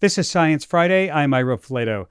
This is Science Friday. I'm Ira Flatow.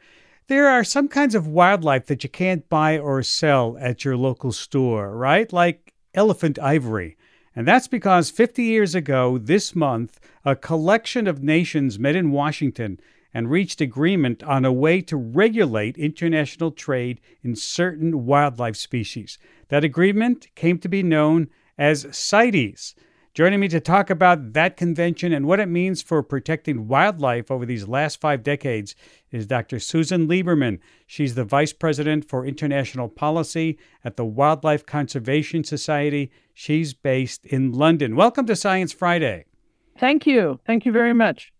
There are some kinds of wildlife that you can't buy or sell at your local store, right? Like elephant ivory. And that's because 50 years ago this month, a collection of nations met in Washington and reached agreement on a way to regulate international trade in certain wildlife species. That agreement came to be known as CITES. Joining me to talk about that convention and what it means for protecting wildlife over these last five decades is Dr. Susan Lieberman. She's the Vice President for International Policy at the Wildlife Conservation Society. She's based in London. Welcome to Science Friday. Thank you. Thank you very much.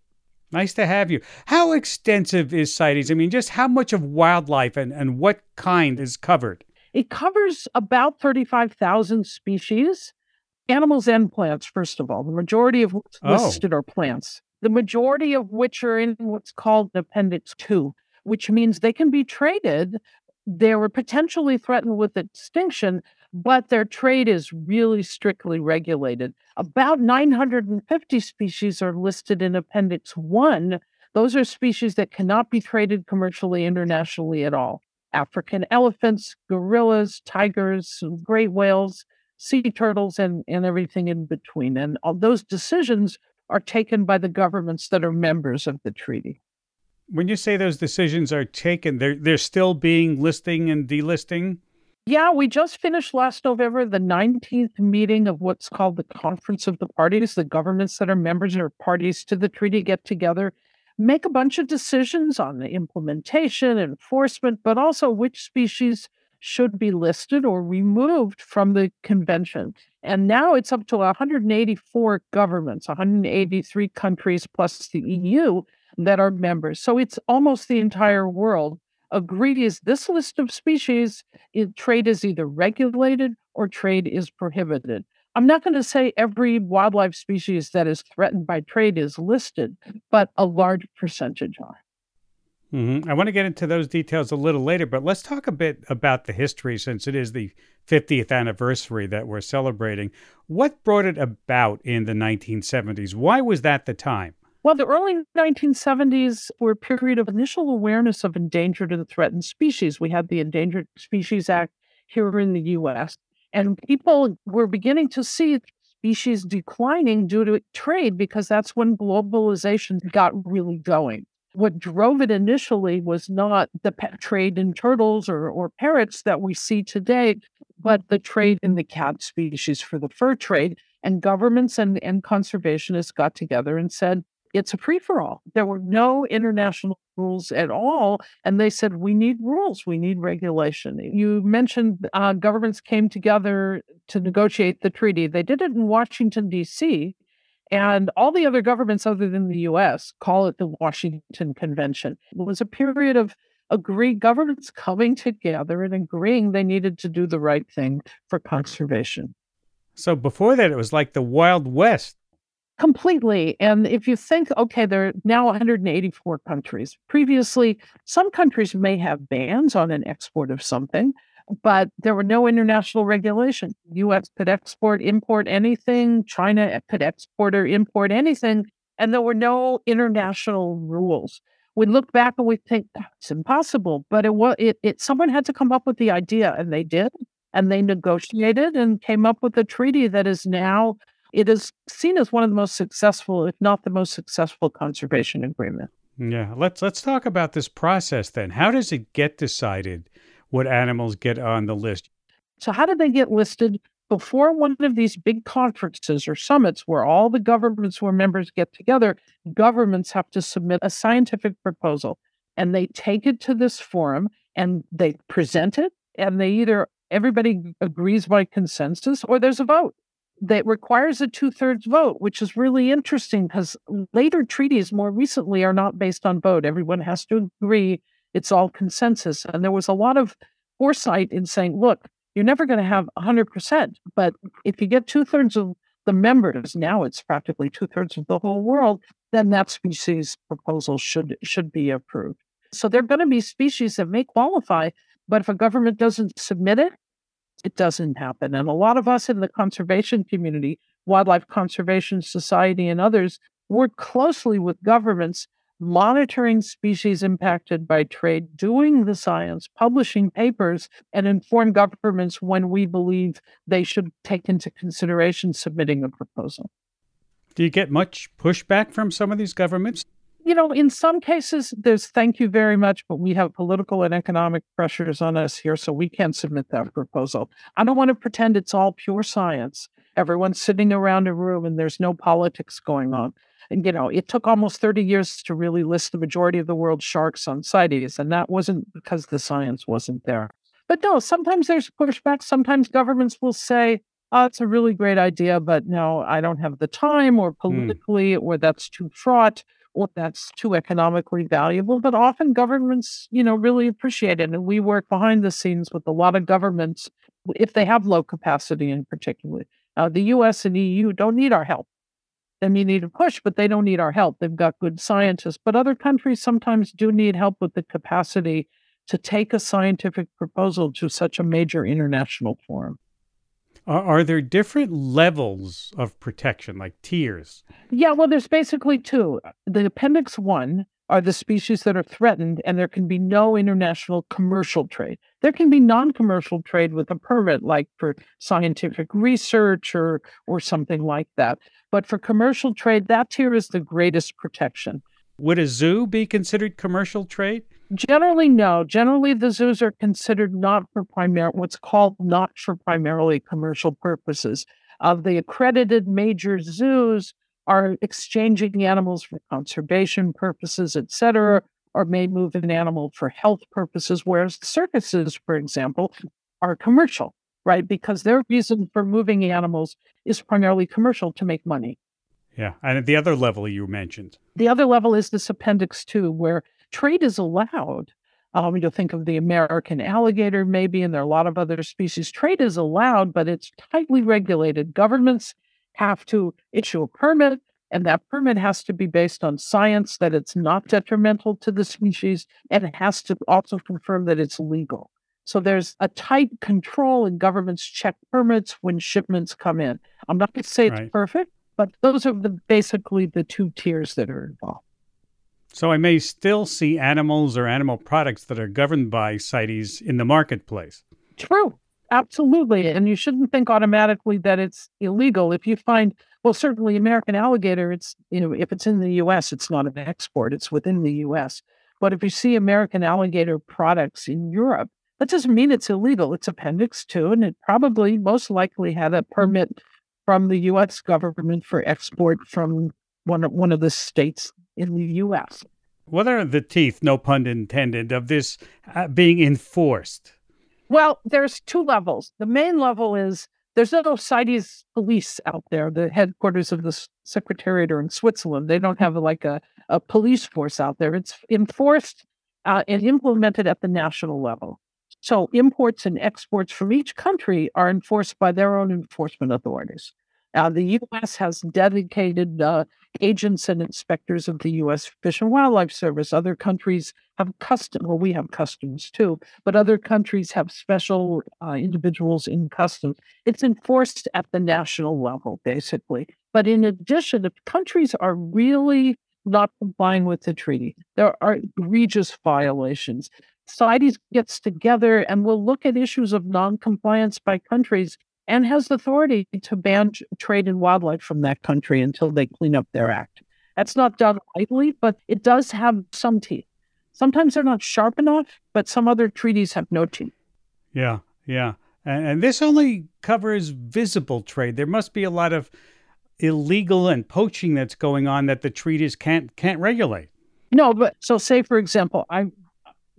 Nice to have you. How extensive is CITES? I mean, just how much of wildlife and, and what kind is covered? It covers about 35,000 species animals and plants, first of all. The majority of what's oh. listed are plants, the majority of which are in what's called Appendix 2, which means they can be traded. They were potentially threatened with extinction, but their trade is really strictly regulated. About 950 species are listed in Appendix 1. Those are species that cannot be traded commercially internationally at all. African elephants, gorillas, tigers, great whales, sea turtles and, and everything in between. And all those decisions are taken by the governments that are members of the treaty. When you say those decisions are taken, they're, they're still being listing and delisting? Yeah, we just finished last November the 19th meeting of what's called the Conference of the Parties. The governments that are members or parties to the treaty get together, make a bunch of decisions on the implementation, enforcement, but also which species should be listed or removed from the convention. And now it's up to 184 governments, 183 countries plus the EU that are members. So it's almost the entire world agreed is this list of species, it, trade is either regulated or trade is prohibited. I'm not going to say every wildlife species that is threatened by trade is listed, but a large percentage are. Mm-hmm. I want to get into those details a little later, but let's talk a bit about the history since it is the 50th anniversary that we're celebrating. What brought it about in the 1970s? Why was that the time? Well, the early 1970s were a period of initial awareness of endangered and threatened species. We had the Endangered Species Act here in the US, and people were beginning to see species declining due to trade because that's when globalization got really going what drove it initially was not the trade in turtles or, or parrots that we see today, but the trade in the cat species for the fur trade. And governments and, and conservationists got together and said, it's a free for all. There were no international rules at all. And they said, we need rules, we need regulation. You mentioned uh, governments came together to negotiate the treaty. They did it in Washington, D.C. And all the other governments other than the US call it the Washington Convention. It was a period of agree governments coming together and agreeing they needed to do the right thing for conservation. So before that, it was like the Wild West. Completely. And if you think, okay, there are now 184 countries. Previously, some countries may have bans on an export of something, but there were no international regulation. U.S. could export, import anything. China could export or import anything, and there were no international rules. We look back and we think that's impossible, but it was it, it. Someone had to come up with the idea, and they did, and they negotiated and came up with a treaty that is now it is seen as one of the most successful, if not the most successful, conservation agreement. Yeah, let's let's talk about this process then. How does it get decided? What animals get on the list. So, how do they get listed? Before one of these big conferences or summits where all the governments are members get together, governments have to submit a scientific proposal and they take it to this forum and they present it and they either everybody agrees by consensus or there's a vote that requires a two thirds vote, which is really interesting because later treaties more recently are not based on vote. Everyone has to agree it's all consensus. And there was a lot of foresight in saying, look, you're never going to have 100%, but if you get two thirds of the members, now it's practically two thirds of the whole world, then that species proposal should should be approved. So there are going to be species that may qualify, but if a government doesn't submit it, it doesn't happen. And a lot of us in the conservation community, Wildlife Conservation Society, and others work closely with governments monitoring species impacted by trade, doing the science, publishing papers, and inform governments when we believe they should take into consideration submitting a proposal. Do you get much pushback from some of these governments? You know, in some cases, there's thank you very much, but we have political and economic pressures on us here, so we can't submit that proposal. I don't want to pretend it's all pure science. Everyone's sitting around a room and there's no politics going on. And, you know, it took almost 30 years to really list the majority of the world's sharks on CITES, and that wasn't because the science wasn't there. But no, sometimes there's pushback. Sometimes governments will say, oh, it's a really great idea, but no, I don't have the time, or hmm. politically, mm. or that's too fraught, or that's too economically valuable. But often governments, you know, really appreciate it. And we work behind the scenes with a lot of governments if they have low capacity in particular. Uh, the US and EU don't need our help. They may need a push, but they don't need our help. They've got good scientists. But other countries sometimes do need help with the capacity to take a scientific proposal to such a major international forum. Are, are, there different levels of protection, like tiers? Yeah, well, there's basically two. The Appendix 1 are the species that are threatened, and there can be no international commercial trade. There can be non commercial trade with a permit, like for scientific research or, or something like that. But for commercial trade, that tier is the greatest protection. Would a zoo be considered commercial trade? Generally, no. Generally, the zoos are considered not for primary, what's called not for primarily commercial purposes. Of the accredited major zoos are exchanging animals for conservation purposes, et cetera, or may move an animal for health purposes, whereas the circuses, for example, are commercial right? Because their reason for moving animals is primarily commercial to make money. Yeah. And at the other level you mentioned. The other level is this Appendix 2, where trade is allowed. Um, you'll think of the American alligator, maybe, and there are a lot of other species. Trade is allowed, but it's tightly regulated. Governments have to issue a permit, and that permit has to be based on science that it's not detrimental to the species, and it has to also confirm that it's legal. So there's a tight control, and governments check permits when shipments come in. I'm not going to say it's right. perfect, but those are the basically the two tiers that are involved. So I may still see animals or animal products that are governed by CITES in the marketplace. True. Absolutely. And you shouldn't think automatically that it's illegal. If you find, well, certainly American alligator, it's, you know, if it's in the US, it's not an export, it's within the US. But if you see American alligator products in Europe, that doesn't mean it's illegal. It's Appendix 2, and it probably most likely had a permit from the U.S. government for export from one of, one of the states in the U.S. What are the teeth, no pun intended, of this uh, being enforced? Well, there's two levels. The main level is there's no CITES police out there. The headquarters of the Secretariat are in Switzerland. They don't have like a, a police force out there. It's enforced uh, and implemented at the national level. So imports and exports from each country are enforced by their own enforcement authorities. Uh, the U.S. has dedicated uh, agents and inspectors of the U.S. Fish and Wildlife Service. Other countries have custom. Well, we have customs too, but other countries have special uh, individuals in customs. It's enforced at the national level, basically. But in addition, if countries are really not complying with the treaty, there are egregious violations. CITES gets together and will look at issues of noncompliance by countries and has authority to ban trade in wildlife from that country until they clean up their act. That's not done lightly, but it does have some teeth. Sometimes they're not sharp enough, but some other treaties have no teeth. Yeah, yeah. And, and this only covers visible trade. There must be a lot of illegal and poaching that's going on that the treaties can't can't regulate. No, but so say for example, I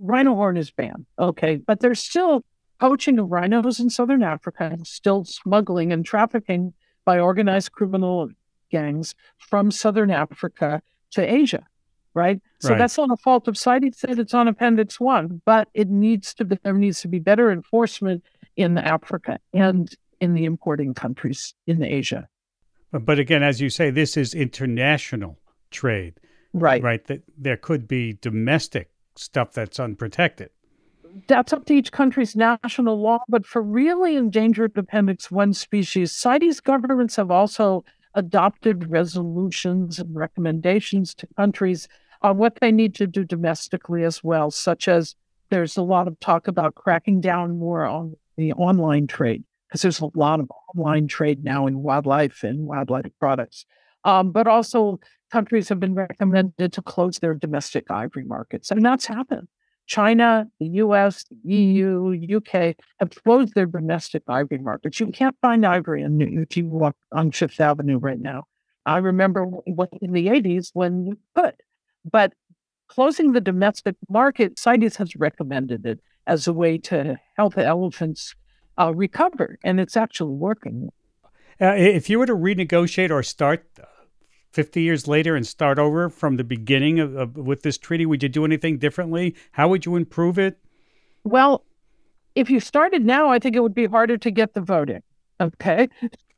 rhino horn is banned. Okay. But there's still poaching of rhinos in southern Africa, still smuggling and trafficking by organized criminal gangs from southern Africa to Asia. Right. So right. that's not a fault of CITES it's on Appendix One, but it needs to be, there needs to be better enforcement in Africa and in the importing countries in Asia. But again, as you say, this is international trade. Right. Right. That there could be domestic stuff that's unprotected. That's up to each country's national law, but for really endangered Appendix 1 species, CITES governments have also adopted resolutions and recommendations to countries on what they need to do domestically as well, such as there's a lot of talk about cracking down more on the online trade because there's a lot of online trade now in wildlife and wildlife products. Um, but also, countries have been recommended to close their domestic ivory markets, and that's happened. China, the US, EU, UK have closed their domestic ivory markets. You can't find ivory in New, if you walk on Fifth Avenue right now. I remember what in the 80s when you could. But closing the domestic market, CITES has recommended it as a way to help elephants uh, recover, and it's actually working. Uh, if you were to renegotiate or start uh, 50 years later and start over from the beginning of, of, with this treaty, would you do anything differently? How would you improve it? Well, if you started now, I think it would be harder to get the voting. Okay.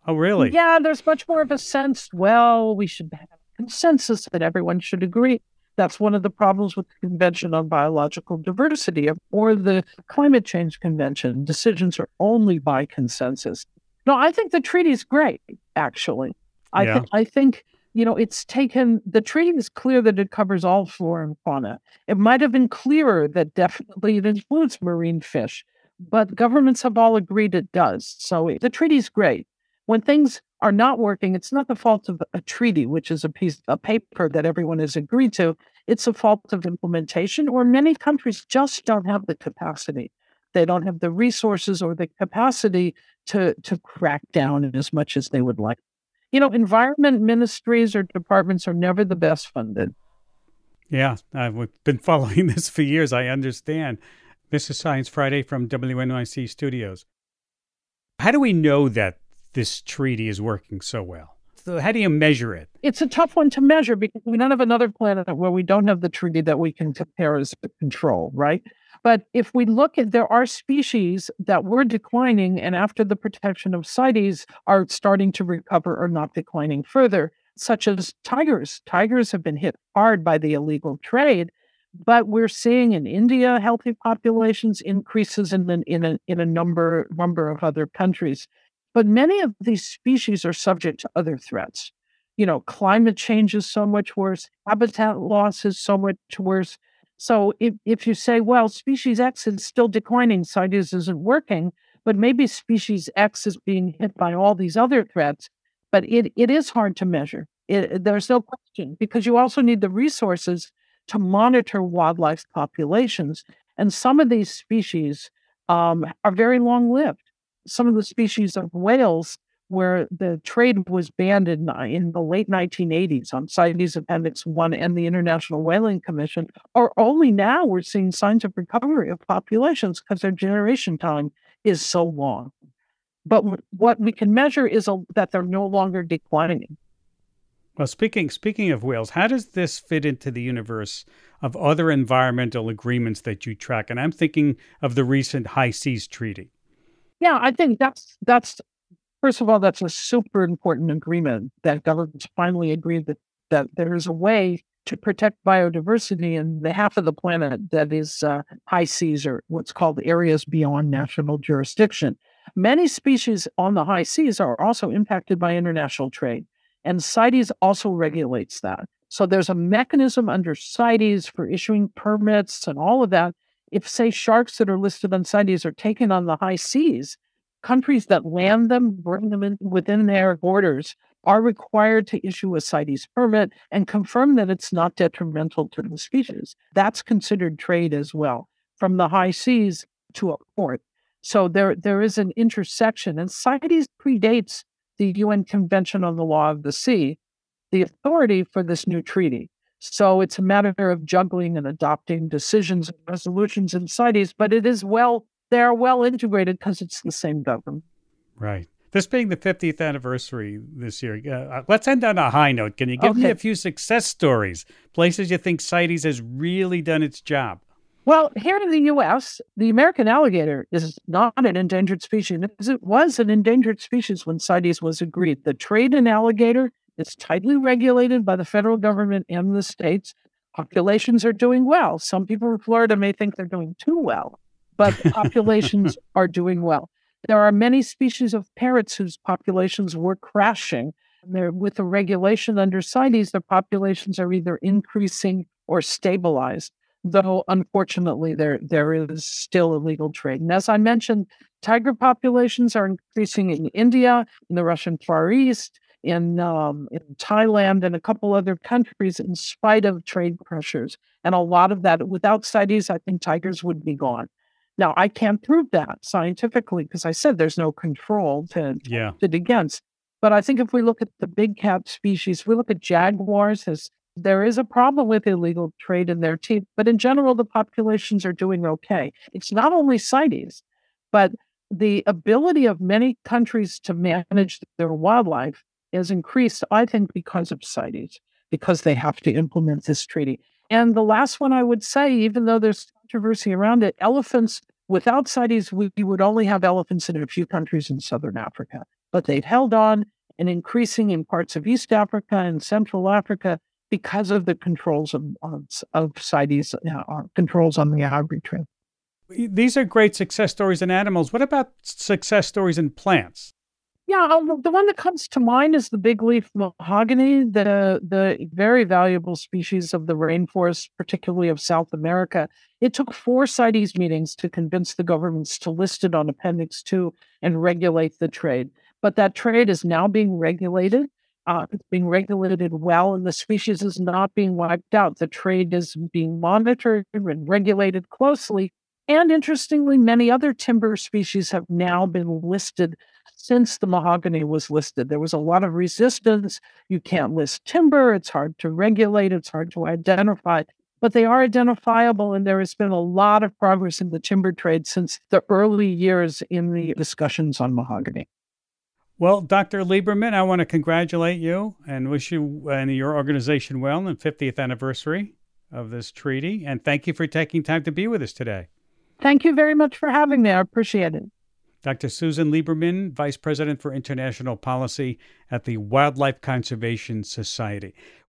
Oh, really? Yeah, there's much more of a sense, well, we should have consensus that everyone should agree. That's one of the problems with the Convention on Biological Diversity or the Climate Change Convention. Decisions are only by consensus. No, I think the treaty is great, actually. I, yeah. th- I think, you know, it's taken, the treaty is clear that it covers all flora and fauna. It might have been clearer that definitely it includes marine fish, but governments have all agreed it does. So the treaty is great. When things are not working, it's not the fault of a treaty, which is a piece a paper that everyone has agreed to. It's a fault of implementation, or many countries just don't have the capacity. They don't have the resources or the capacity to to crack down as much as they would like. You know, environment ministries or departments are never the best funded. Yeah, I've been following this for years. I understand. This is Science Friday from WNYC Studios. How do we know that this treaty is working so well? So how do you measure it? It's a tough one to measure because we don't have another planet where we don't have the treaty that we can compare as control, right? But if we look at there are species that were declining and after the protection of CITES are starting to recover or not declining further, such as tigers. Tigers have been hit hard by the illegal trade, but we're seeing in India healthy populations increases in in a in a number number of other countries. But many of these species are subject to other threats. You know, climate change is so much worse, habitat loss is so much worse. So if, if you say, well, species X is still declining, CITES isn't working, but maybe species X is being hit by all these other threats, but it, it is hard to measure. It, there's no question because you also need the resources to monitor wildlife populations. And some of these species um, are very long lived some of the species of whales where the trade was banned in, in the late 1980s on CITES Appendix 1 and the International Whaling Commission, are only now we're seeing signs of recovery of populations because their generation time is so long. But what we can measure is a, that they're no longer declining. Well, speaking speaking of whales, how does this fit into the universe of other environmental agreements that you track? And I'm thinking of the recent High Seas Treaty. Yeah, I think that's that's first of all, that's a super important agreement that governments finally agreed that that there is a way to protect biodiversity in the half of the planet that is uh, high seas or what's called areas beyond national jurisdiction. Many species on the high seas are also impacted by international trade, and CITES also regulates that. So there's a mechanism under CITES for issuing permits and all of that if, say, sharks that are listed on CITES are taken on the high seas, countries that land them, bring them in within their borders, are required to issue a CITES permit and confirm that it's not detrimental to the species. That's considered trade as well, from the high seas to a port. So there, there is an intersection, and CITES predates the UN Convention on the Law of the Sea, the authority for this new treaty. So it's a matter of juggling and adopting decisions and resolutions in CITES, but it is well, they are well integrated because it's the same government. Right. This being the 50th anniversary this year, uh, uh, let's end on a high note. Can you give okay. me a few success stories, places you think CITES has really done its job? Well, here in the U.S., the American alligator is not an endangered species. It was an endangered species when CITES was agreed. The trade in alligator is tightly regulated by the federal government and the states. Populations are doing well. Some people in Florida may think they're doing too well, but populations are doing well. There are many species of parrots whose populations were crashing. They're, with the regulation under CITES, their populations are either increasing or stabilized. Though unfortunately, there there is still illegal trade. And as I mentioned, tiger populations are increasing in India, in the Russian Far East, in um, in Thailand, and a couple other countries, in spite of trade pressures. And a lot of that, without CITES, I think tigers would be gone. Now, I can't prove that scientifically because I said there's no control to yeah. it against. But I think if we look at the big cat species, we look at jaguars as there is a problem with illegal trade in their teeth, but in general, the populations are doing okay. It's not only CITES, but the ability of many countries to manage their wildlife is increased, I think, because of CITES, because they have to implement this treaty. And the last one I would say, even though there's controversy around it, elephants, without CITES, we, we would only have elephants in a few countries in Southern Africa. But they've held on and increasing in parts of East Africa and Central Africa because of the controls of, of, of CITES, uh, controls on the ivory trade. These are great success stories in animals. What about success stories in plants? Yeah, the one that comes to mind is the big leaf mahogany, the the very valuable species of the rainforest, particularly of South America. It took four CITES meetings to convince the governments to list it on Appendix 2 and regulate the trade. But that trade is now being regulated. Uh, it's being regulated well, and the species is not being wiped out. The trade is being monitored and regulated closely. And interestingly, many other timber species have now been listed since the mahogany was listed. There was a lot of resistance. You can't list timber, it's hard to regulate, it's hard to identify, but they are identifiable. And there has been a lot of progress in the timber trade since the early years in the discussions on mahogany. Well, Dr. Lieberman, I want to congratulate you and wish you and your organization well on the 50th anniversary of this treaty. And thank you for taking time to be with us today. Thank you very much for having me. I appreciate it. Dr. Susan Lieberman, Vice President for International Policy at the Wildlife Conservation Society.